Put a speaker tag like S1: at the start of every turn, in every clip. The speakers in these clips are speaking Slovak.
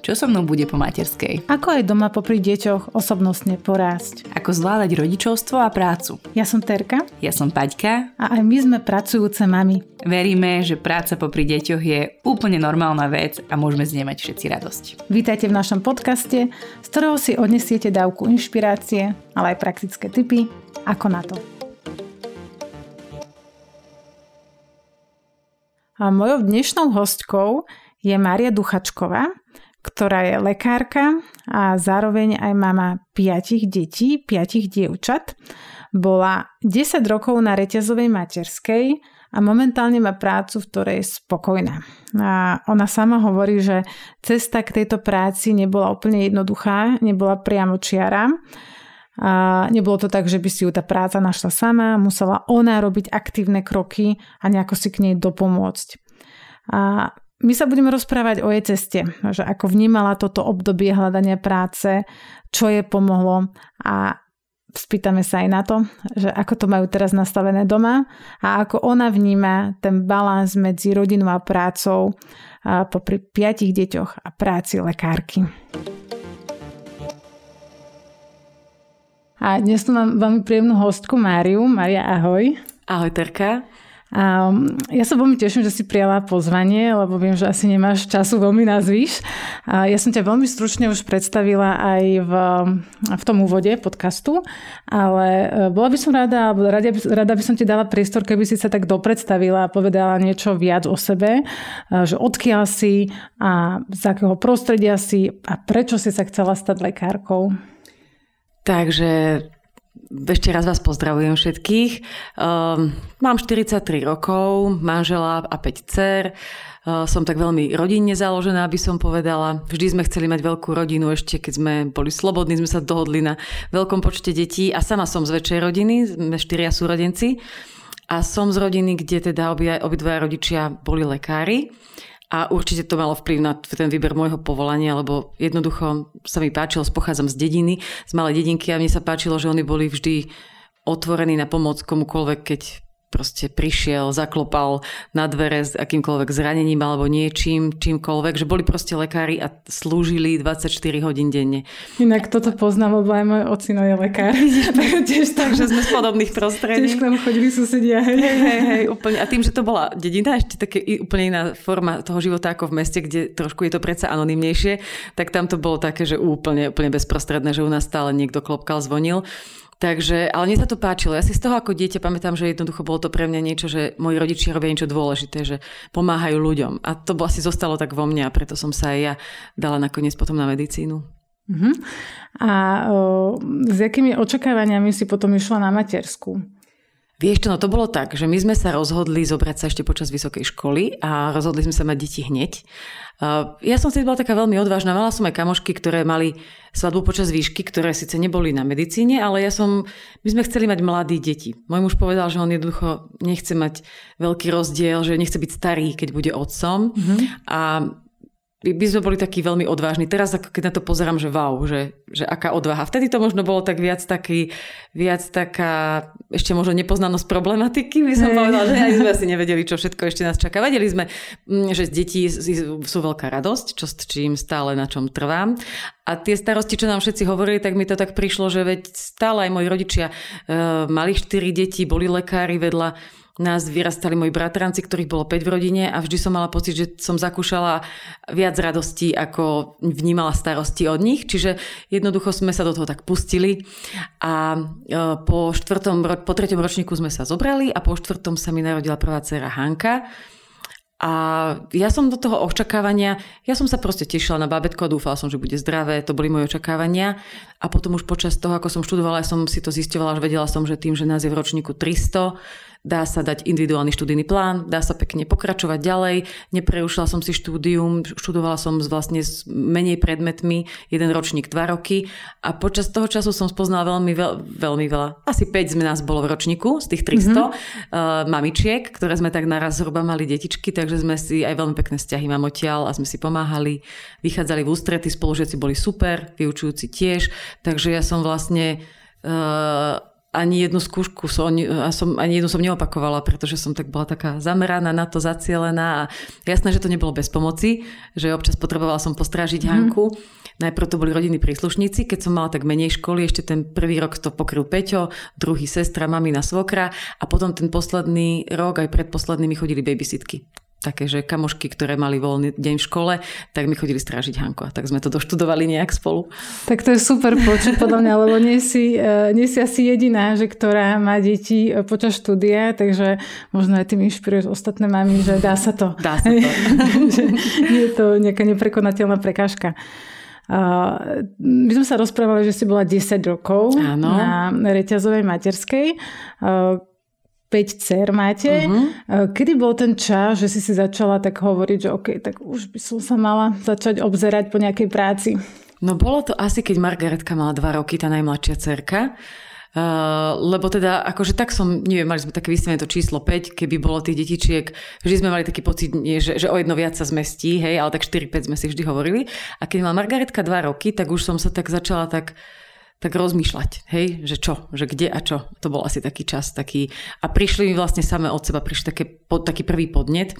S1: Čo so mnou bude po materskej?
S2: Ako aj doma popri deťoch osobnostne porásť?
S1: Ako zvládať rodičovstvo a prácu?
S2: Ja som Terka.
S1: Ja som Paťka.
S2: A aj my sme pracujúce mami.
S1: Veríme, že práca popri deťoch je úplne normálna vec a môžeme z nej mať všetci radosť.
S2: Vítajte v našom podcaste, z ktorého si odnesiete dávku inšpirácie, ale aj praktické tipy, ako na to. A mojou dnešnou hostkou je Mária Duchačková, ktorá je lekárka a zároveň aj mama piatich detí, piatich dievčat. Bola 10 rokov na reťazovej materskej a momentálne má prácu, v ktorej je spokojná. A ona sama hovorí, že cesta k tejto práci nebola úplne jednoduchá, nebola priamo čiara. A nebolo to tak, že by si ju tá práca našla sama, musela ona robiť aktívne kroky a nejako si k nej dopomôcť. A my sa budeme rozprávať o jej ceste, že ako vnímala toto obdobie hľadania práce, čo jej pomohlo a spýtame sa aj na to, že ako to majú teraz nastavené doma a ako ona vníma ten balans medzi rodinou a prácou a popri piatich deťoch a práci lekárky. A dnes tu mám veľmi príjemnú hostku Máriu. Maria, ahoj.
S1: Ahoj, Terka.
S2: A mm, ja sa veľmi teším, že si prijala pozvanie, lebo viem, že asi nemáš času veľmi nazvíš. A ja som ťa veľmi stručne už predstavila aj v, v tom úvode podcastu, ale e, bola by som rada, rada, rada by som ti dala priestor, keby si sa tak dopredstavila a povedala niečo viac o sebe, e, že odkiaľ si a z akého prostredia si a prečo si sa chcela stať lekárkou.
S3: Takže ešte raz vás pozdravujem všetkých. Um, mám 43 rokov, manžela a 5 dcer. Uh, som tak veľmi rodinne založená, aby som povedala. Vždy sme chceli mať veľkú rodinu, ešte keď sme boli slobodní, sme sa dohodli na veľkom počte detí a sama som z väčšej rodiny, sme štyria súrodenci. A som z rodiny, kde teda obidvaja rodičia boli lekári. A určite to malo vplyv na ten výber môjho povolania, lebo jednoducho sa mi páčilo, pochádzam z dediny, z malej dedinky a mne sa páčilo, že oni boli vždy otvorení na pomoc komukoľvek, keď proste prišiel, zaklopal na dvere s akýmkoľvek zranením alebo niečím, čímkoľvek, že boli proste lekári a slúžili 24 hodín denne.
S2: Inak toto poznám, lebo aj môj ocino je lekár.
S3: tiež tak, že sme z podobných prostredí.
S2: Tiež k nám chodili susedia.
S3: Hej. Hej, hej, hej, úplne. A tým, že to bola dedina, ešte také úplne iná forma toho života ako v meste, kde trošku je to predsa anonymnejšie, tak tam to bolo také, že úplne, úplne bezprostredné, že u nás stále niekto klopkal, zvonil. Takže, ale mne sa to páčilo. Ja si z toho ako dieťa pamätám, že jednoducho bolo to pre mňa niečo, že moji rodičia robia niečo dôležité, že pomáhajú ľuďom. A to asi zostalo tak vo mne a preto som sa aj ja dala nakoniec potom na medicínu.
S2: Uh-huh. A o, s akými očakávaniami si potom išla na matersku?
S3: Vieš čo, no to bolo tak, že my sme sa rozhodli zobrať sa ešte počas vysokej školy a rozhodli sme sa mať deti hneď. Ja som si bola taká veľmi odvážna. Mala som aj kamošky, ktoré mali svadbu počas výšky, ktoré síce neboli na medicíne, ale ja som, my sme chceli mať mladí deti. Môj muž povedal, že on jednoducho nechce mať veľký rozdiel, že nechce byť starý, keď bude otcom. Mm-hmm. A by sme boli takí veľmi odvážni. Teraz, keď na to pozerám, že wow, že, že aká odvaha. Vtedy to možno bolo tak viac taký, viac taká, ešte možno nepoznanosť problematiky, by som hey. povedala, že aj sme asi nevedeli, čo všetko ešte nás čaká. Vedeli sme, mm, že deti sú veľká radosť, čo s čím stále na čom trvám. A tie starosti, čo nám všetci hovorili, tak mi to tak prišlo, že veď stále aj moji rodičia e, mali štyri deti, boli lekári vedľa nás vyrastali moji bratranci, ktorých bolo 5 v rodine a vždy som mala pocit, že som zakúšala viac radostí, ako vnímala starosti od nich. Čiže jednoducho sme sa do toho tak pustili a e, po, štvrtom, po treťom ročníku sme sa zobrali a po štvrtom sa mi narodila prvá dcera Hanka. A ja som do toho očakávania, ja som sa proste tešila na babetko a dúfala som, že bude zdravé, to boli moje očakávania. A potom už počas toho, ako som študovala, ja som si to zisťovala, že vedela som, že tým, že nás je v ročníku 300, dá sa dať individuálny študijný plán, dá sa pekne pokračovať ďalej. Nepreušila som si štúdium, študovala som vlastne s menej predmetmi, jeden ročník, dva roky a počas toho času som spoznala veľmi, veľ, veľmi veľa. Asi 5 sme nás bolo v ročníku z tých 300 mm-hmm. uh, mamičiek, ktoré sme tak naraz zhruba mali detičky, takže sme si aj veľmi pekné vzťahy mám odtiaľ a sme si pomáhali, vychádzali v ústrety, spolužiaci boli super, vyučujúci tiež, takže ja som vlastne uh, ani jednu skúšku som, som, ani jednu som neopakovala, pretože som tak bola taká zameraná na to, zacielená a jasné, že to nebolo bez pomoci, že občas potrebovala som postrážiť mm. Hanku. Najprv to boli rodinní príslušníci, keď som mala tak menej školy, ešte ten prvý rok to pokryl Peťo, druhý sestra, mamina svokra a potom ten posledný rok aj predposledný mi chodili babysitky také, že kamošky, ktoré mali voľný deň v škole, tak mi chodili strážiť Hanko. A tak sme to doštudovali nejak spolu.
S2: Tak to je super počuť podľa mňa, lebo nie si, e, nie si asi jediná, že ktorá má deti e, počas štúdia, takže možno aj tým inšpiruješ ostatné mami, že dá sa to.
S3: Dá sa to.
S2: nie je to nejaká neprekonateľná prekážka. Uh, my sme sa rozprávali, že si bola 10 rokov Áno. na reťazovej materskej. Uh, 5 dcer máte. Uh-huh. Kedy bol ten čas, že si si začala tak hovoriť, že OK, tak už by som sa mala začať obzerať po nejakej práci?
S3: No bolo to asi, keď Margaretka mala 2 roky, tá najmladšia cerka. Uh, lebo teda, akože tak som, neviem, mali sme také vystavené to číslo 5, keby bolo tých detičiek, vždy sme mali taký pocit, nie, že, že o jedno viac sa zmestí, hej, ale tak 4-5 sme si vždy hovorili. A keď mala Margaretka 2 roky, tak už som sa tak začala tak tak rozmýšľať, hej, že čo, že kde a čo. To bol asi taký čas, taký... A prišli mi vlastne samé od seba, prišli také, pod, taký prvý podnet,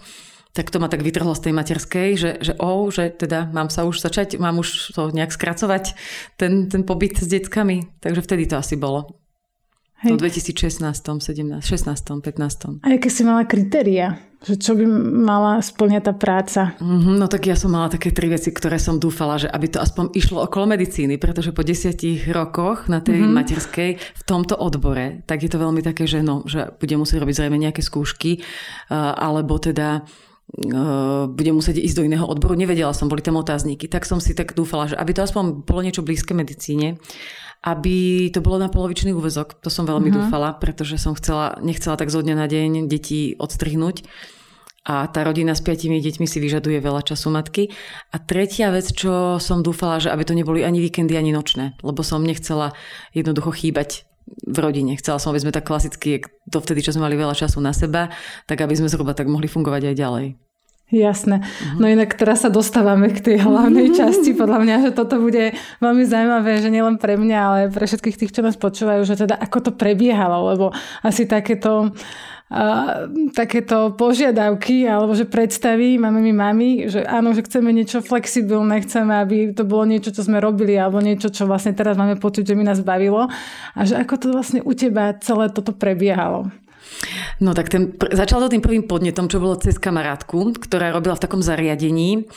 S3: tak to ma tak vytrhlo z tej materskej, že, že oh, že teda mám sa už začať, mám už to nejak skracovať, ten, ten pobyt s deckami. Takže vtedy to asi bolo. Hej. V 2016, 17, 16, 15.
S2: A aké si mala kritéria? Že čo by mala splňať tá práca?
S3: Mm-hmm, no tak ja som mala také tri veci, ktoré som dúfala, že aby to aspoň išlo okolo medicíny, pretože po desiatich rokoch na tej mm-hmm. materskej v tomto odbore, tak je to veľmi také, že no, že budem musieť robiť zrejme nejaké skúšky, uh, alebo teda uh, budem musieť ísť do iného odboru. Nevedela som, boli tam otázniky. Tak som si tak dúfala, že aby to aspoň bolo niečo blízke medicíne aby to bolo na polovičný úvezok. To som veľmi uh-huh. dúfala, pretože som chcela, nechcela tak zo dňa na deň deti odstrihnúť. A tá rodina s piatimi deťmi si vyžaduje veľa času matky. A tretia vec, čo som dúfala, že aby to neboli ani víkendy, ani nočné. Lebo som nechcela jednoducho chýbať v rodine. Chcela som, aby sme tak klasicky, to vtedy, čo sme mali veľa času na seba, tak aby sme zhruba tak mohli fungovať aj ďalej.
S2: Jasné. No inak teraz sa dostávame k tej hlavnej časti. Podľa mňa, že toto bude veľmi zaujímavé, že nielen pre mňa, ale pre všetkých tých, čo nás počúvajú, že teda ako to prebiehalo, lebo asi takéto a, takéto požiadavky alebo že predstaví, máme my mami, že áno, že chceme niečo flexibilné, chceme, aby to bolo niečo, čo sme robili alebo niečo, čo vlastne teraz máme pocit, že mi nás bavilo a že ako to vlastne u teba celé toto prebiehalo.
S3: No tak ten, začal to tým prvým podnetom, čo bolo cez kamarátku, ktorá robila v takom zariadení,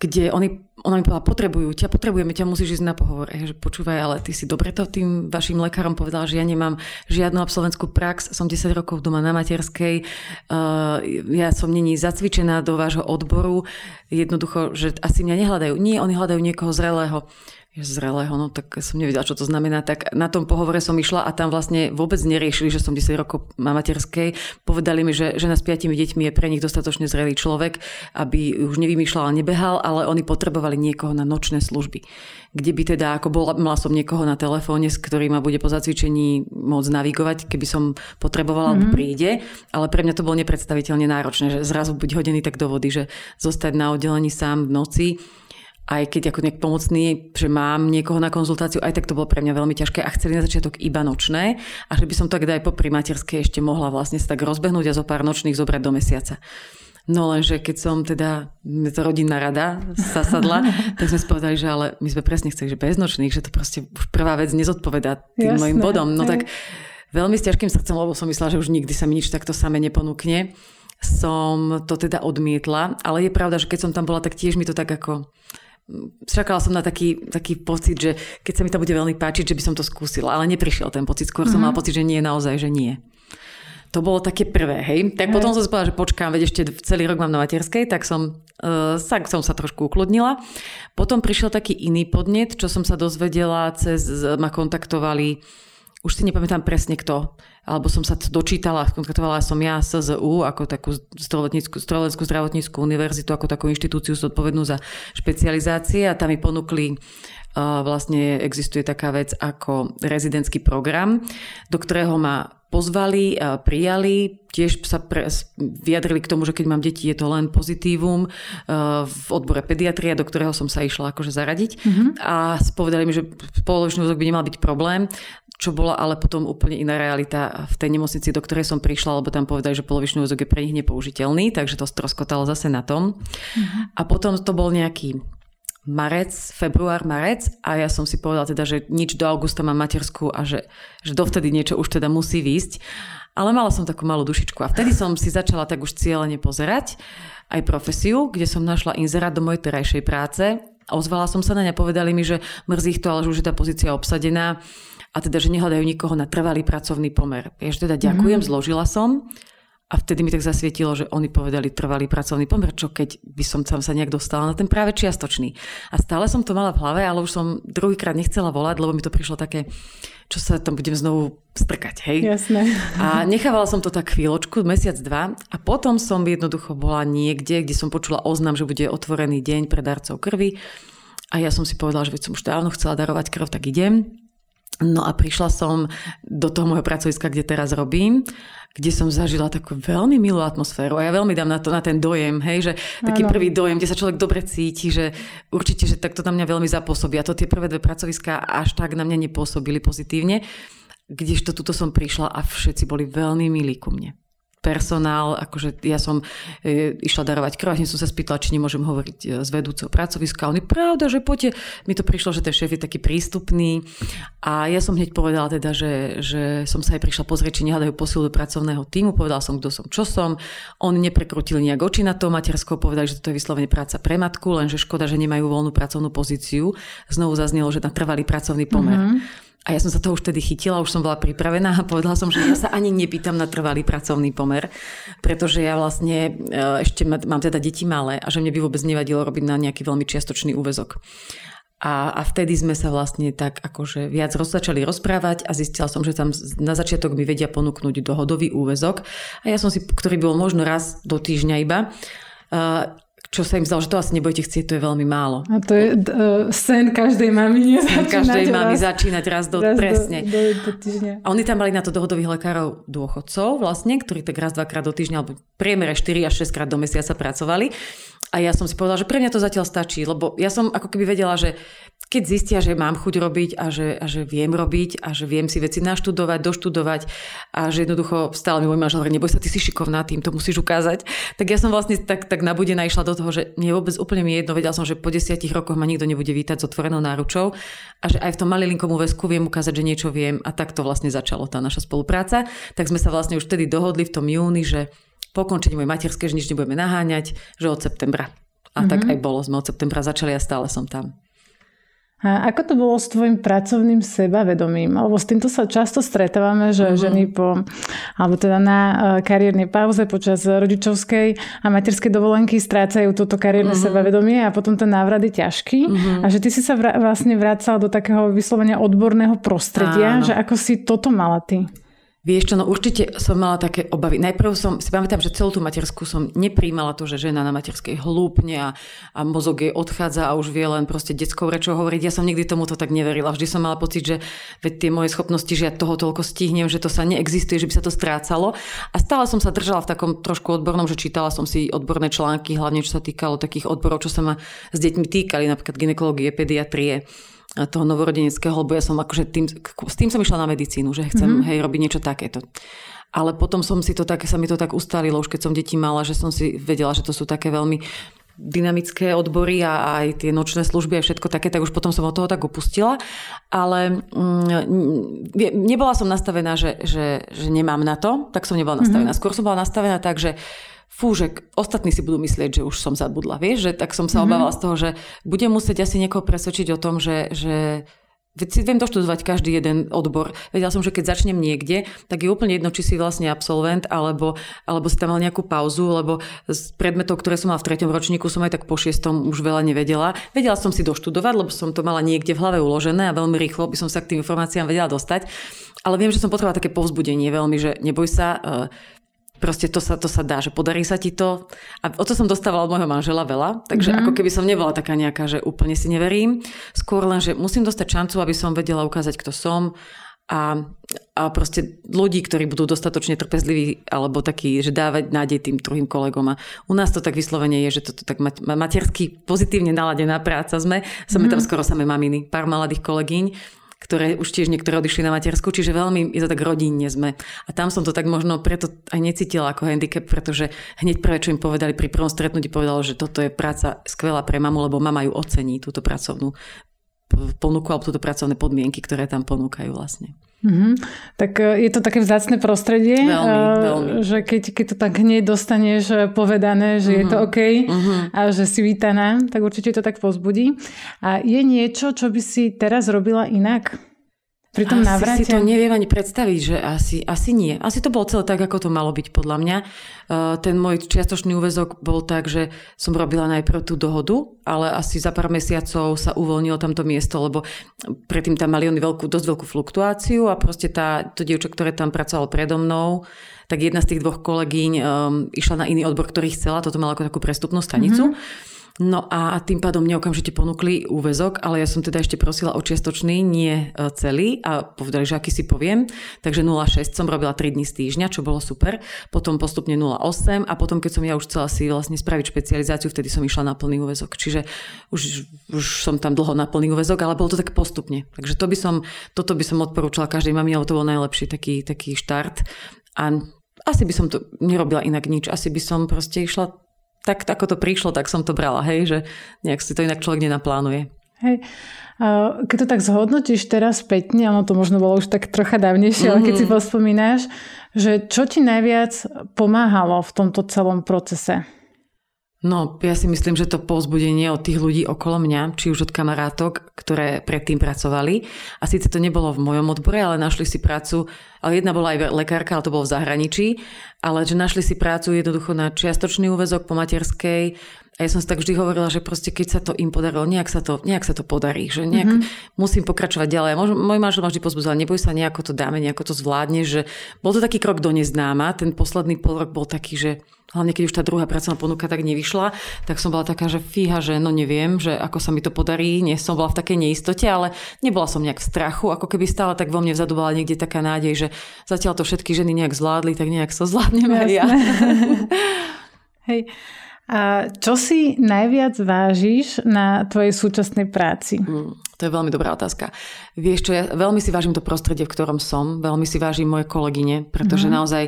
S3: kde oni, ona mi povedala, potrebujú ťa, potrebujeme ťa, musíš ísť na pohovor. A ja, že počúvaj, ale ty si dobre to tým vašim lekárom povedala, že ja nemám žiadnu absolventskú prax, som 10 rokov doma na materskej, uh, ja som není zacvičená do vášho odboru, jednoducho, že asi mňa nehľadajú. Nie, oni hľadajú niekoho zrelého zrelého, no tak som nevedela, čo to znamená. Tak na tom pohovore som išla a tam vlastne vôbec neriešili, že som 10 rokov na materskej. Povedali mi, že žena s piatimi deťmi je pre nich dostatočne zrelý človek, aby už nevymýšľal a nebehal, ale oni potrebovali niekoho na nočné služby. Kde by teda, ako bola, mala som niekoho na telefóne, s ktorým ma bude po zacvičení môcť navigovať, keby som potrebovala, mm-hmm. príde. Ale pre mňa to bolo nepredstaviteľne náročné, že zrazu buď hodený tak do vody, že zostať na oddelení sám v noci aj keď ako nejak pomocný, že mám niekoho na konzultáciu, aj tak to bolo pre mňa veľmi ťažké a chceli na začiatok iba nočné a že by som tak aj po primaterskej ešte mohla vlastne sa tak rozbehnúť a zo pár nočných zobrať do mesiaca. No lenže keď som teda, to rodinná rada zasadla, tak sme spovedali, že ale my sme presne chceli, že bez nočných, že to proste už prvá vec nezodpovedá tým Jasné, mojim bodom. No tak veľmi s ťažkým srdcom, lebo som myslela, že už nikdy sa mi nič takto same neponúkne som to teda odmietla, ale je pravda, že keď som tam bola, tak tiež mi to tak ako čakala som na taký, taký pocit, že keď sa mi to bude veľmi páčiť, že by som to skúsila, ale neprišiel ten pocit. Skôr mm-hmm. som mhm. mala pocit, že nie, naozaj, že nie. To bolo také prvé, hej. Tak hej. potom som si povedala, že počkám, veď ešte celý rok mám na materskej, tak som, uh, tak som sa trošku ukludnila. Potom prišiel taký iný podnet, čo som sa dozvedela, cez, ma kontaktovali už si nepamätám presne kto, alebo som sa dočítala, kontaktovala som ja SZU ako takú Streleckú zdravotníckú univerzitu, ako takú inštitúciu zodpovednú za špecializácie a tam mi ponúkli vlastne existuje taká vec ako rezidentský program, do ktorého ma pozvali, prijali, tiež sa pre, vyjadrili k tomu, že keď mám deti, je to len pozitívum v odbore pediatria, do ktorého som sa išla akože zaradiť mm-hmm. a povedali mi, že polovičný úzok by nemal byť problém čo bola ale potom úplne iná realita v tej nemocnici, do ktorej som prišla, lebo tam povedali, že polovičný úvezok je pre nich nepoužiteľný, takže to stroskotalo zase na tom. Uh-huh. A potom to bol nejaký marec, február, marec a ja som si povedala teda, že nič do augusta mám matersku a že, že dovtedy niečo už teda musí výjsť. Ale mala som takú malú dušičku a vtedy som si začala tak už cieľene pozerať aj profesiu, kde som našla inzerát do mojej terajšej práce. Ozvala som sa na ne, povedali mi, že mrzí ich to, ale že už je tá pozícia obsadená a teda, že nehľadajú nikoho na trvalý pracovný pomer. Ja teda ďakujem, mm-hmm. zložila som a vtedy mi tak zasvietilo, že oni povedali trvalý pracovný pomer, čo keď by som tam sa nejak dostala na ten práve čiastočný. A stále som to mala v hlave, ale už som druhýkrát nechcela volať, lebo mi to prišlo také, čo sa tam budem znovu strkať, hej.
S2: Jasné.
S3: A nechávala som to tak chvíľočku, mesiac, dva a potom som jednoducho bola niekde, kde som počula oznam, že bude otvorený deň pre darcov krvi a ja som si povedala, že veď som už dávno chcela darovať krv, tak idem. No a prišla som do toho môjho pracoviska, kde teraz robím, kde som zažila takú veľmi milú atmosféru. A ja veľmi dám na, to, na ten dojem, hej, že taký ano. prvý dojem, kde sa človek dobre cíti, že určite, že takto na mňa veľmi zapôsobí a to tie prvé dve pracoviská až tak na mňa nepôsobili pozitívne, kdežto tuto som prišla a všetci boli veľmi milí ku mne personál, akože ja som e, išla darovať krv, som sa spýtala, či nemôžem hovoriť e, s vedúcou pracoviska. Oni, pravda, že poďte. Mi to prišlo, že ten šéf je taký prístupný a ja som hneď povedala teda, že, že som sa aj prišla pozrieť, či nehľadajú posilu do pracovného týmu. Povedala som, kto som, čo som. Oni neprekrutili nejak oči na to materskou, povedali, že toto je vyslovene práca pre matku, lenže škoda, že nemajú voľnú pracovnú pozíciu. Znovu zaznelo, že na trvalý pracovný pomer. Mm-hmm. A ja som sa toho už tedy chytila, už som bola pripravená a povedala som, že ja sa ani nepýtam na trvalý pracovný pomer, pretože ja vlastne e, ešte mám teda deti malé a že mne by vôbec nevadilo robiť na nejaký veľmi čiastočný úvezok. A, a vtedy sme sa vlastne tak akože viac začali rozprávať a zistila som, že tam na začiatok mi vedia ponúknuť dohodový úvezok. A ja som si, ktorý bol možno raz do týždňa iba, uh, čo sa im zdalo, že to asi nebudete chcieť, to je veľmi málo.
S2: A to je uh, sen každej mamy
S3: Sen každej mamy začínať raz do, raz presne. Do, do, do A oni tam mali na to dohodových lekárov dôchodcov vlastne, ktorí tak raz, dvakrát do týždňa, alebo priemere 4 až 6 krát do mesiaca pracovali. A ja som si povedala, že pre mňa to zatiaľ stačí, lebo ja som ako keby vedela, že keď zistia, že mám chuť robiť a že, a že viem robiť a že viem si veci naštudovať, doštudovať a že jednoducho stále mi môj manžel hovorí, neboj sa, ty si šikovná tým, to musíš ukázať. Tak ja som vlastne tak, tak nabudená išla do toho, že nie vôbec úplne mi jedno, vedela som, že po desiatich rokoch ma nikto nebude vítať s otvorenou náručou a že aj v tom malilinkom väzku viem ukázať, že niečo viem a tak to vlastne začalo tá naša spolupráca. Tak sme sa vlastne už vtedy dohodli v tom júni, že po končení mojej materskej, že nič nebudeme naháňať, že od septembra. A mm-hmm. tak mhm. aj bolo, sme od septembra začali a stále som tam.
S2: A ako to bolo s tvojim pracovným sebavedomím? Lebo s týmto sa často stretávame, že mm-hmm. ženy po, alebo teda na e, kariérnej pauze počas rodičovskej a materskej dovolenky strácajú toto kariérne mm-hmm. sebavedomie a potom ten návrat je ťažký. Mm-hmm. A že ty si sa vra- vlastne vracal do takého vyslovenia odborného prostredia, Áno. že ako si toto mala ty?
S3: Vieš čo, no určite som mala také obavy. Najprv som si pamätám, že celú tú materskú som nepríjmala to, že žena na materskej hlúpne a, a mozog jej odchádza a už vie len proste detskou rečou hovoriť. Ja som nikdy tomuto tak neverila. Vždy som mala pocit, že veď tie moje schopnosti, že ja toho toľko stihnem, že to sa neexistuje, že by sa to strácalo. A stále som sa držala v takom trošku odbornom, že čítala som si odborné články, hlavne čo sa týkalo takých odborov, čo sa ma s deťmi týkali, napríklad ginekológie, pediatrie toho novorodeneckého, lebo ja som akože tým, s tým som išla na medicínu, že chcem mm-hmm. hej, robiť niečo takéto. Ale potom som si to tak, sa mi to tak ustalilo, už keď som deti mala, že som si vedela, že to sú také veľmi dynamické odbory a aj tie nočné služby a všetko také, tak už potom som od toho tak upustila. Ale mm, nebola som nastavená, že, že, že nemám na to, tak som nebola nastavená. Mm-hmm. Skôr som bola nastavená tak, že fú, že ostatní si budú myslieť, že už som zabudla, vieš, že tak som sa mm-hmm. obávala z toho, že budem musieť asi niekoho presvedčiť o tom, že, že si viem doštudovať každý jeden odbor. Vedela som, že keď začnem niekde, tak je úplne jedno, či si vlastne absolvent, alebo, alebo si tam mal nejakú pauzu, lebo z predmetov, ktoré som mala v treťom ročníku, som aj tak po šiestom už veľa nevedela. Vedela som si doštudovať, lebo som to mala niekde v hlave uložené a veľmi rýchlo by som sa k tým informáciám vedela dostať. Ale viem, že som potrebovala také povzbudenie veľmi, že neboj sa, Proste to sa, to sa dá, že podarí sa ti to. A o to som dostávala od môjho manžela veľa, takže mm-hmm. ako keby som nebola taká nejaká, že úplne si neverím. Skôr len, že musím dostať šancu, aby som vedela ukázať, kto som a, a proste ľudí, ktorí budú dostatočne trpezliví alebo takí, že dávať nádej tým druhým kolegom. A u nás to tak vyslovene je, že toto tak matersky pozitívne naladená práca sme. Sme mm. tam skoro samé maminy, pár mladých kolegyň ktoré už tiež niektoré odišli na matersku, čiže veľmi je to tak rodinne sme. A tam som to tak možno preto aj necítila ako handicap, pretože hneď prvé, čo im povedali pri prvom stretnutí, povedalo, že toto je práca skvelá pre mamu, lebo mama ju ocení, túto pracovnú ponuku alebo túto pracovné podmienky, ktoré tam ponúkajú vlastne.
S2: Mm-hmm. Tak e, je to také vzácne prostredie,
S3: veľmi, e, veľmi.
S2: že keď, keď to tak hneď dostaneš e, povedané, že mm-hmm. je to mhm. OK mm-hmm. a že si vítaná, tak určite to tak pozbudí. A je niečo, čo by si teraz robila inak? Pri tom
S3: asi
S2: návrate?
S3: si to neviem ani predstaviť, že asi, asi nie. Asi to bolo celé tak, ako to malo byť podľa mňa. Ten môj čiastočný úvezok bol tak, že som robila najprv tú dohodu, ale asi za pár mesiacov sa uvoľnilo tamto miesto, lebo predtým tam mali oni veľkú, dosť veľkú fluktuáciu a proste tá, to dievča, ktoré tam pracovalo predo mnou, tak jedna z tých dvoch kolegyň um, išla na iný odbor, ktorý chcela, toto mala ako takú prestupnú stanicu. Mm-hmm. No a tým pádom mne okamžite ponúkli úvezok, ale ja som teda ešte prosila o čiastočný, nie e, celý a povedali, že aký si poviem. Takže 0,6 som robila 3 dní z týždňa, čo bolo super. Potom postupne 0,8 a potom, keď som ja už chcela si vlastne spraviť špecializáciu, vtedy som išla na plný úvezok. Čiže už, už som tam dlho na plný úvezok, ale bolo to tak postupne. Takže to by som, toto by som odporúčala každej mami, lebo to bol najlepší taký, taký štart. A asi by som to nerobila inak nič. Asi by som proste išla tak ako to prišlo, tak som to brala, hej, že nejak si to inak človek nenaplánuje.
S2: Hej. Keď to tak zhodnotíš teraz spätne, ono to možno bolo už tak trocha dávnejšie, mm-hmm. ale keď si mhm. pospomínaš, že čo ti najviac pomáhalo v tomto celom procese?
S3: No, ja si myslím, že to povzbudenie od tých ľudí okolo mňa, či už od kamarátok, ktoré predtým pracovali. A síce to nebolo v mojom odbore, ale našli si prácu, ale jedna bola aj lekárka, ale to bolo v zahraničí, ale že našli si prácu jednoducho na čiastočný úvezok po materskej, a ja som si tak vždy hovorila, že proste keď sa to im podarilo, nejak sa to, nejak sa to podarí, že nejak mm-hmm. musím pokračovať ďalej. Môj, môj manžel ma vždy pozbudzal, neboj sa, nejako to dáme, nejako to zvládne, že bol to taký krok do neznáma. Ten posledný pol rok bol taký, že hlavne keď už tá druhá pracovná ponuka tak nevyšla, tak som bola taká, že fíha, že no neviem, že ako sa mi to podarí, nie som bola v takej neistote, ale nebola som nejak v strachu, ako keby stále tak vo mne vzadu bola niekde taká nádej, že zatiaľ to všetky ženy nejak zvládli, tak nejak sa so zvládneme aj ja.
S2: Hej. A čo si najviac vážiš na tvojej súčasnej práci? Mm,
S3: to je veľmi dobrá otázka. Vieš čo, ja veľmi si vážim to prostredie, v ktorom som, veľmi si vážim moje kolegyne, pretože mm-hmm. naozaj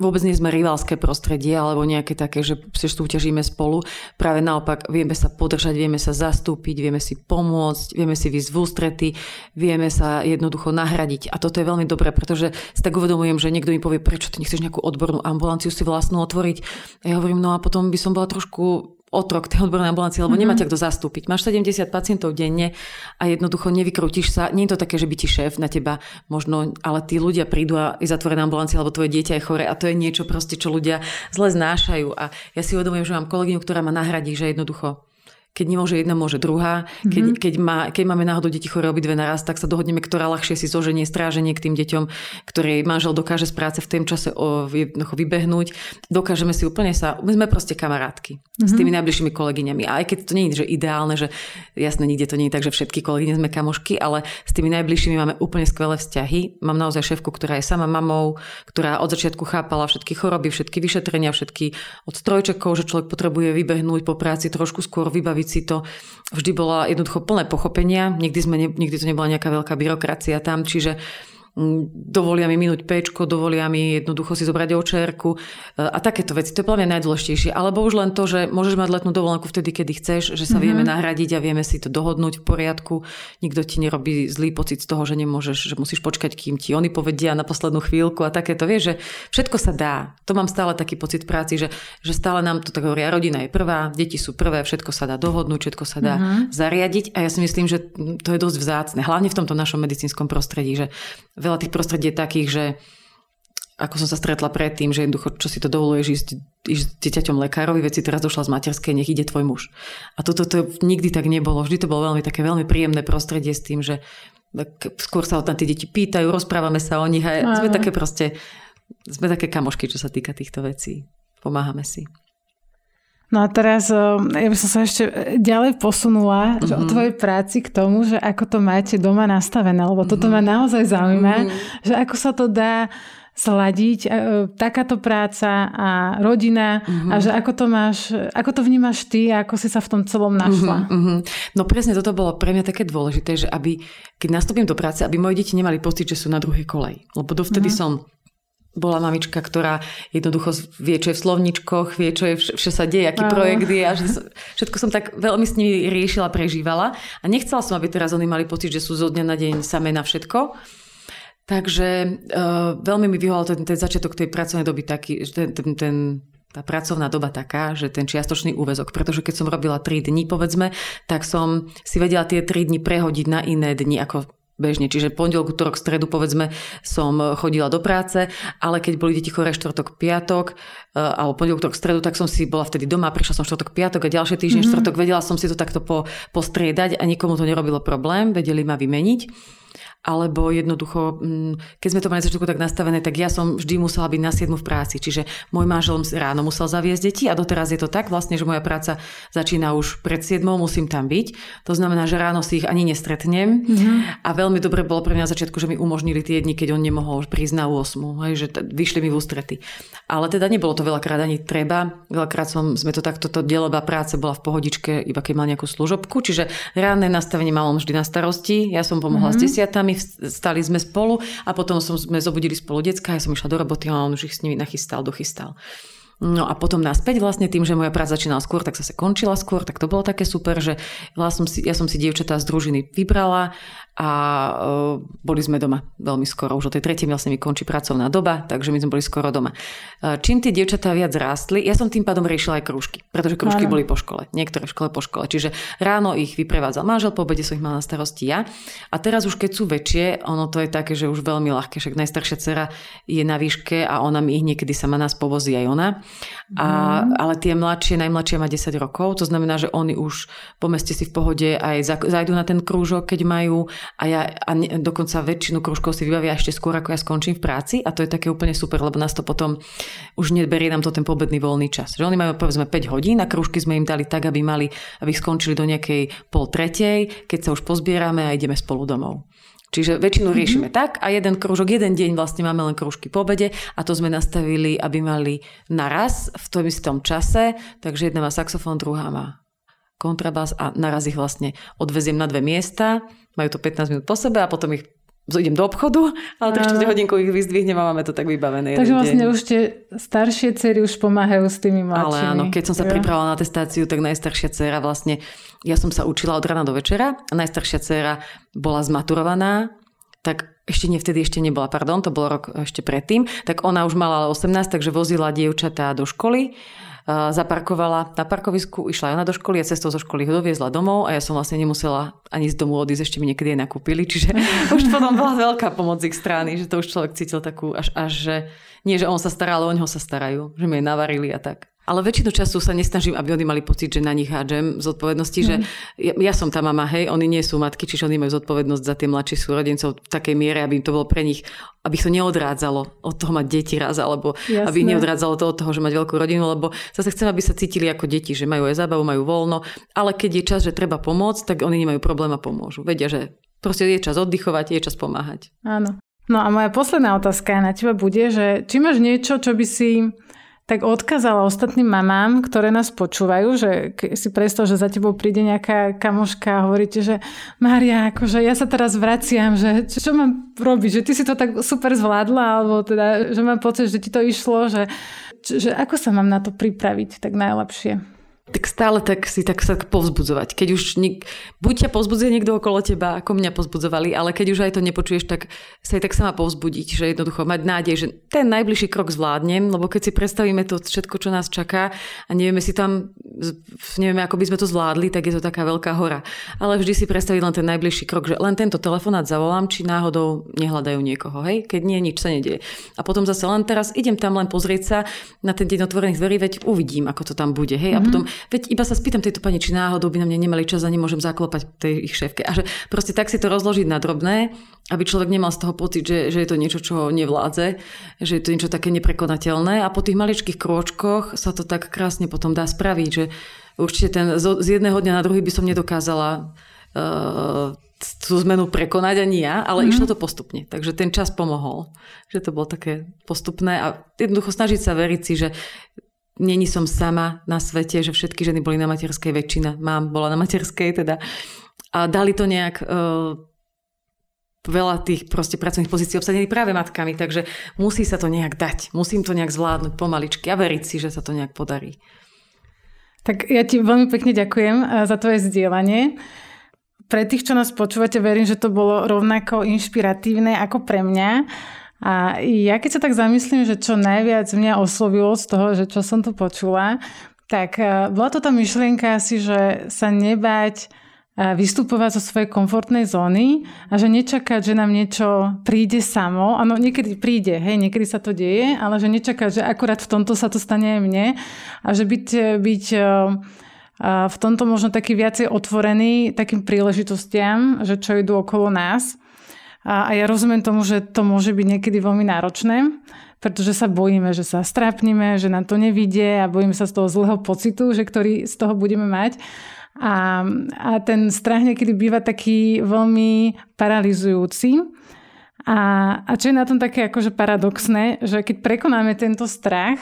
S3: vôbec nie sme rivalské prostredie alebo nejaké také, že súťažíme spolu. Práve naopak, vieme sa podržať, vieme sa zastúpiť, vieme si pomôcť, vieme si výsť v ústrety, vieme sa jednoducho nahradiť. A toto je veľmi dobré, pretože si tak uvedomujem, že niekto mi povie, prečo ty nechceš nejakú odbornú ambulanciu si vlastnú otvoriť. A ja hovorím, no a potom by som bola trošku otrok tej odbornej ambulancie, lebo mm-hmm. nemáte kto zastúpiť. Máš 70 pacientov denne a jednoducho nevykrútiš sa. Nie je to také, že by ti šéf na teba možno, ale tí ľudia prídu a je zatvorená ambulancia, alebo tvoje dieťa je chore a to je niečo proste, čo ľudia zle znášajú. A ja si uvedomujem, že mám kolegyňu, ktorá ma nahradí, že jednoducho keď nemôže jedna, môže druhá. Keď, mm-hmm. keď, má, keď máme náhodou deti chore obidve naraz, tak sa dohodneme, ktorá ľahšie si zoženie stráženie k tým deťom, ktoré manžel dokáže z práce v tom čase o, vybehnúť. Dokážeme si úplne sa... My sme proste kamarátky mm-hmm. s tými najbližšími kolegyňami. A aj keď to nie je že ideálne, že jasne, nikde to nie je tak, že všetky kolegyne sme kamošky, ale s tými najbližšími máme úplne skvelé vzťahy. Mám naozaj šéfku, ktorá je sama mamou, ktorá od začiatku chápala všetky choroby, všetky vyšetrenia, všetky od strojčekov, že človek potrebuje vybehnúť po práci trošku skôr vybaviť si to. Vždy bola jednoducho plné pochopenia, nikdy, sme ne, nikdy to nebola nejaká veľká byrokracia tam, čiže dovolia mi minúť pečko, dovolia mi jednoducho si zobrať očerku e, a takéto veci. To je plne najdôležitejšie. Alebo už len to, že môžeš mať letnú dovolenku vtedy, kedy chceš, že sa mm-hmm. vieme nahradiť a vieme si to dohodnúť v poriadku. Nikto ti nerobí zlý pocit z toho, že nemôžeš, že musíš počkať, kým ti oni povedia na poslednú chvíľku a takéto. Vieš, že všetko sa dá. To mám stále taký pocit práci, že, že stále nám to tak hovoria, rodina je prvá, deti sú prvé, všetko sa dá dohodnúť, všetko sa dá mm-hmm. zariadiť a ja si myslím, že to je dosť vzácne, hlavne v tomto našom medicínskom prostredí, že veľa tých prostredí je takých, že ako som sa stretla predtým, že jednoducho, čo si to dovoluješ ísť, ísť s dieťaťom lekárovi, veci teraz došla z materskej, nech ide tvoj muž. A toto to nikdy tak nebolo. Vždy to bolo veľmi také veľmi príjemné prostredie s tým, že skôr sa na tie deti pýtajú, rozprávame sa o nich a sme také proste, sme také kamošky, čo sa týka týchto vecí. Pomáhame si.
S2: No a teraz eh, ja by som sa ešte ďalej posunula mm-hmm. že o mhm. tvojej práci k tomu, že ako to máte doma nastavené, lebo toto mm-hmm. ma naozaj zaujíma, mm-hmm. že ako sa to dá sladiť e, takáto práca a rodina mm-hmm. a že ako to máš, ako to vnímaš ty a ako si sa v tom celom našla? Mm-hmm.
S3: No presne toto bolo pre mňa také dôležité, že aby, keď nastúpim do práce, aby moje deti nemali pocit, že sú na druhej kolej. Lebo dovtedy mm-hmm. som bola mamička, ktorá jednoducho vie, čo je v slovničkoch, vie, čo je, čo sa deje, aký Aha. projekt je a všetko som tak veľmi s nimi riešila, prežívala a nechcela som, aby teraz oni mali pocit, že sú zo dňa na deň samé na všetko. Takže uh, veľmi mi vyhoval ten, ten začiatok tej pracovnej doby taký, ten, ten, ten, tá pracovná doba taká, že ten čiastočný úvezok, pretože keď som robila 3 dní, povedzme, tak som si vedela tie 3 dní prehodiť na iné dni, ako bežne. Čiže pondelok, útorok, stredu povedzme som chodila do práce, ale keď boli deti choré štvrtok, piatok, eh, alebo pondelok, útorok, stredu, tak som si bola vtedy doma, prišla som štvrtok, piatok a ďalšie týždeň mm-hmm. štvrtok, vedela som si to takto po, postriedať a nikomu to nerobilo problém, vedeli ma vymeniť alebo jednoducho, mm, keď sme to mali začiatku tak nastavené, tak ja som vždy musela byť na 7 v práci, čiže môj manžel ráno musel zaviesť deti a doteraz je to tak vlastne, že moja práca začína už pred 7, musím tam byť. To znamená, že ráno si ich ani nestretnem mm-hmm. a veľmi dobre bolo pre mňa na začiatku, že mi umožnili tie dni, keď on nemohol prísť na 8, hej, že t- vyšli mi v ústrety. Ale teda nebolo to veľakrát ani treba. Veľakrát som, sme to takto, to dielba práce bola v pohodičke, iba keď mal nejakú služobku, čiže ránne nastavenie mal on vždy na starosti, ja som pomohla mm-hmm. s desiatami, nami, stali sme spolu a potom som, sme zobudili spolu decka, ja som išla do roboty a on už ich s nimi nachystal, dochystal. No a potom naspäť vlastne tým, že moja práca začínala skôr, tak sa končila skôr, tak to bolo také super, že si, ja som si dievčatá z družiny vybrala a uh, boli sme doma veľmi skoro. Už o tej tretej vlastne mi končí pracovná doba, takže my sme boli skoro doma. Uh, čím tie dievčatá viac rástli, ja som tým pádom riešila aj krúžky, pretože krúžky boli po škole, niektoré v škole po škole. Čiže ráno ich vyprevádzal manžel, po obede som ich mala na starosti ja. A teraz už keď sú väčšie, ono to je také, že už veľmi ľahké, však najstaršia dcera je na výške a ona mi ich niekedy sama nás povozí aj ona. A, mm. Ale tie mladšie, najmladšie má 10 rokov, to znamená, že oni už po meste si v pohode aj zajdu na ten krúžok, keď majú a ja a ne, dokonca väčšinu kružkov si vybavia ešte skôr, ako ja skončím v práci a to je také úplne super, lebo nás to potom už neberie nám to ten pobedný voľný čas. Že oni majú povedzme 5 hodín a kružky sme im dali tak, aby mali, aby skončili do nejakej pol tretej, keď sa už pozbierame a ideme spolu domov. Čiže väčšinu mhm. riešime mm-hmm. tak a jeden kružok, jeden deň vlastne máme len kružky po obede a to sme nastavili, aby mali naraz v tom istom čase, takže jedna má saxofón, druhá má kontrabás a naraz ich vlastne odveziem na dve miesta, majú to 15 minút po sebe a potom ich idem do obchodu, ale tak 4 hodinku ich vyzdvihnem a máme to tak vybavené.
S2: Takže vlastne deň. už tie staršie cery už pomáhajú s tými mladšími.
S3: Ale áno, keď som sa pripravila na testáciu, tak najstaršia dcera vlastne, ja som sa učila od rána do večera a najstaršia dcera bola zmaturovaná, tak ešte nie vtedy ešte nebola, pardon, to bol rok ešte predtým, tak ona už mala 18, takže vozila dievčatá do školy zaparkovala na parkovisku, išla ona do školy a cestou zo školy ho doviezla domov a ja som vlastne nemusela ani z domu odísť, ešte mi niekedy aj nakúpili, čiže už potom bola veľká pomoc z ich strany, že to už človek cítil takú až, až že nie, že on sa stará, ale o neho sa starajú, že mi je navarili a tak. Ale väčšinu času sa nesnažím, aby oni mali pocit, že na nich hádžem zodpovednosti, mm. že ja, ja som tá mama, hej, oni nie sú matky, čiže oni majú zodpovednosť za tie mladších súrodencov v takej miere, aby to bolo pre nich, aby to neodrádzalo od toho mať deti raz, alebo Jasné. aby neodrádzalo to od toho, že mať veľkú rodinu, lebo zase chcem, aby sa cítili ako deti, že majú aj zábavu, majú voľno, ale keď je čas, že treba pomôcť, tak oni nemajú problém a pomôžu. Vedia, že proste je čas oddychovať, je čas pomáhať.
S2: Áno. No a moja posledná otázka na teba bude, že či máš niečo, čo by si tak odkázala ostatným mamám, ktoré nás počúvajú, že si predstav, že za tebou príde nejaká kamoška a hovoríte, že Mária, akože ja sa teraz vraciam, že čo mám robiť, že ty si to tak super zvládla, alebo teda, že mám pocit, že ti to išlo, že, že ako sa mám na to pripraviť tak najlepšie?
S3: Tak stále tak si tak sa povzbudzovať. Keď už nik, buď ťa povzbudzuje niekto okolo teba, ako mňa povzbudzovali, ale keď už aj to nepočuješ, tak sa aj tak sama povzbudiť, že jednoducho mať nádej, že ten najbližší krok zvládnem, lebo keď si predstavíme to všetko, čo nás čaká a nevieme si tam, nevieme, ako by sme to zvládli, tak je to taká veľká hora. Ale vždy si predstaviť len ten najbližší krok, že len tento telefonát zavolám, či náhodou nehľadajú niekoho, hej? Keď nie, nič sa nedieje. A potom zase len teraz idem tam len pozrieť sa na ten deň otvorených dverí, veď uvidím, ako to tam bude, hej? Mm-hmm. A mhm. potom veď iba sa spýtam tejto pani, či náhodou by na mňa nemali čas a nemôžem zaklopať tej ich šéfke. A že proste tak si to rozložiť na drobné, aby človek nemal z toho pocit, že, že je to niečo, čo nevládze, že je to niečo také neprekonateľné a po tých maličkých krôčkoch sa to tak krásne potom dá spraviť, že určite ten z jedného dňa na druhý by som nedokázala uh, tú zmenu prekonať ani ja, ale mm-hmm. išlo to postupne. Takže ten čas pomohol. Že to bolo také postupné a jednoducho snažiť sa veriť si, že není som sama na svete, že všetky ženy boli na materskej, väčšina mám bola na materskej teda. A dali to nejak uh, veľa tých proste pracovných pozícií obsadených práve matkami, takže musí sa to nejak dať. Musím to nejak zvládnuť pomaličky a veriť si, že sa to nejak podarí.
S2: Tak ja ti veľmi pekne ďakujem eh, za tvoje zdieľanie. Pre tých, čo nás počúvate, verím, že to bolo rovnako inšpiratívne ako pre mňa. A ja keď sa tak zamyslím, že čo najviac mňa oslovilo z toho, že čo som tu počula, tak e, bola to tá myšlienka asi, že sa nebať e, vystupovať zo svojej komfortnej zóny a že nečakať, že nám niečo príde samo. Áno, niekedy príde, hej, niekedy sa to deje, ale že nečakať, že akurát v tomto sa to stane aj mne a že byť, byť e, v tomto možno taký viacej otvorený takým príležitostiam, že čo idú okolo nás. A, ja rozumiem tomu, že to môže byť niekedy veľmi náročné, pretože sa bojíme, že sa strápnime, že nám to nevidie a bojíme sa z toho zlého pocitu, že ktorý z toho budeme mať. A, a ten strach niekedy býva taký veľmi paralizujúci. A, a čo je na tom také akože paradoxné, že keď prekonáme tento strach,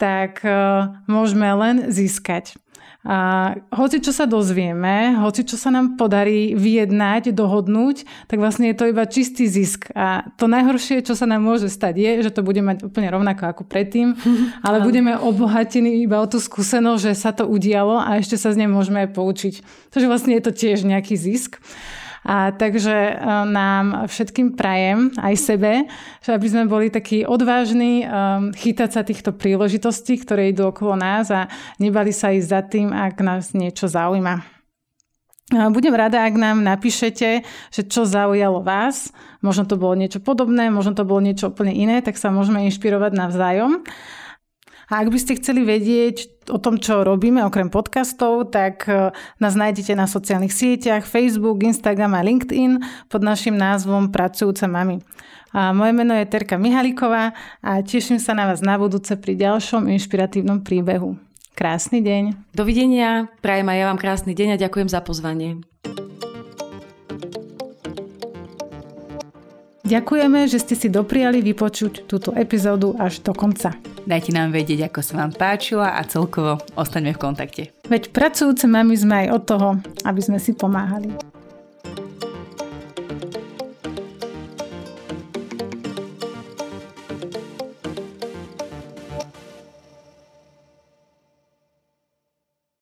S2: tak uh, môžeme len získať. A hoci čo sa dozvieme, hoci čo sa nám podarí vyjednať, dohodnúť, tak vlastne je to iba čistý zisk. A to najhoršie, čo sa nám môže stať, je, že to bude mať úplne rovnako ako predtým, ale budeme obohatení iba o tú skúsenosť, že sa to udialo a ešte sa z nej môžeme aj poučiť. Takže vlastne je to tiež nejaký zisk. A takže e, nám všetkým prajem, aj sebe, že aby sme boli takí odvážni, e, chytať sa týchto príležitostí, ktoré idú okolo nás a nebali sa ísť za tým, ak nás niečo zaujíma. Budem rada, ak nám napíšete, že čo zaujalo vás. Možno to bolo niečo podobné, možno to bolo niečo úplne iné, tak sa môžeme inšpirovať navzájom. A ak by ste chceli vedieť o tom, čo robíme, okrem podcastov, tak e, nás nájdete na sociálnych sieťach Facebook, Instagram a LinkedIn pod našim názvom Pracujúce mami. A moje meno je Terka Mihaliková a teším sa na vás na budúce pri ďalšom inšpiratívnom príbehu. Krásny deň.
S3: Dovidenia, prajem aj ja vám krásny deň a ďakujem za pozvanie.
S2: Ďakujeme, že ste si dopriali vypočuť túto epizódu až do konca.
S1: Dajte nám vedieť, ako sa vám páčila a celkovo ostaňme v kontakte.
S2: Veď pracujúce mami sme aj od toho, aby sme si pomáhali.